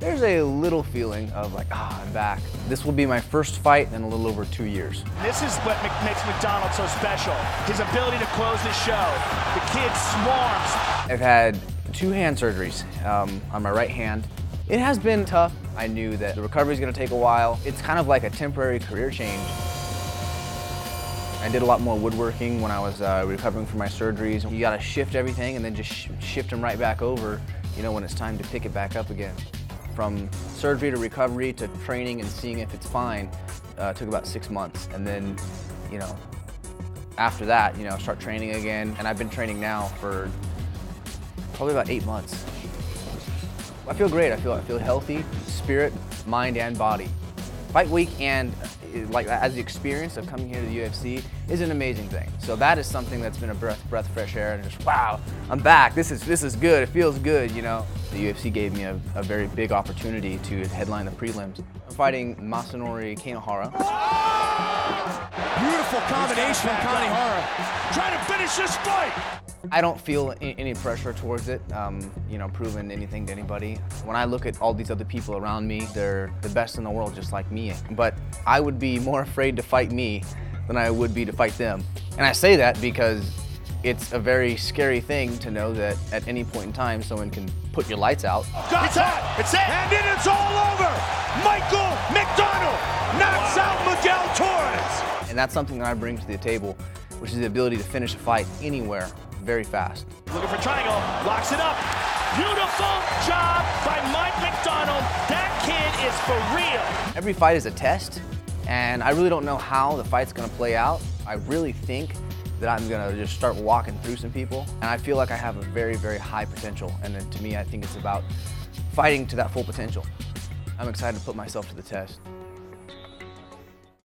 There's a little feeling of like, ah, I'm back. This will be my first fight in a little over two years. This is what makes McDonald so special. His ability to close the show. The kid swarms. I've had two hand surgeries um, on my right hand. It has been tough. I knew that the recovery is going to take a while. It's kind of like a temporary career change. I did a lot more woodworking when I was uh, recovering from my surgeries. You got to shift everything and then just sh shift them right back over, you know, when it's time to pick it back up again. From surgery to recovery to training and seeing if it's fine uh, took about six months. And then, you know, after that, you know, start training again. And I've been training now for probably about eight months. I feel great. I feel I feel healthy, spirit, mind, and body. Fight week and uh, like as the experience of coming here to the UFC is an amazing thing. So that is something that's been a breath breath fresh air and just wow, I'm back. This is this is good. It feels good, you know. The UFC gave me a, a very big opportunity to headline the prelims. I'm fighting Masanori Kanehara. Beautiful combination from Kanehara. Trying to finish this fight. I don't feel any pressure towards it, um, you know, proving anything to anybody. When I look at all these other people around me, they're the best in the world just like me. But I would be more afraid to fight me than I would be to fight them. And I say that because it's a very scary thing to know that at any point in time someone can put your lights out. It's it! It's it! And then it's all over! Michael McDonald And that's something that I bring to the table, which is the ability to finish a fight anywhere very fast. Looking for triangle, locks it up. Beautiful job by Mike McDonald. That kid is for real. Every fight is a test, and I really don't know how the fight's gonna play out. I really think that I'm gonna just start walking through some people, and I feel like I have a very, very high potential, and then to me, I think it's about fighting to that full potential. I'm excited to put myself to the test.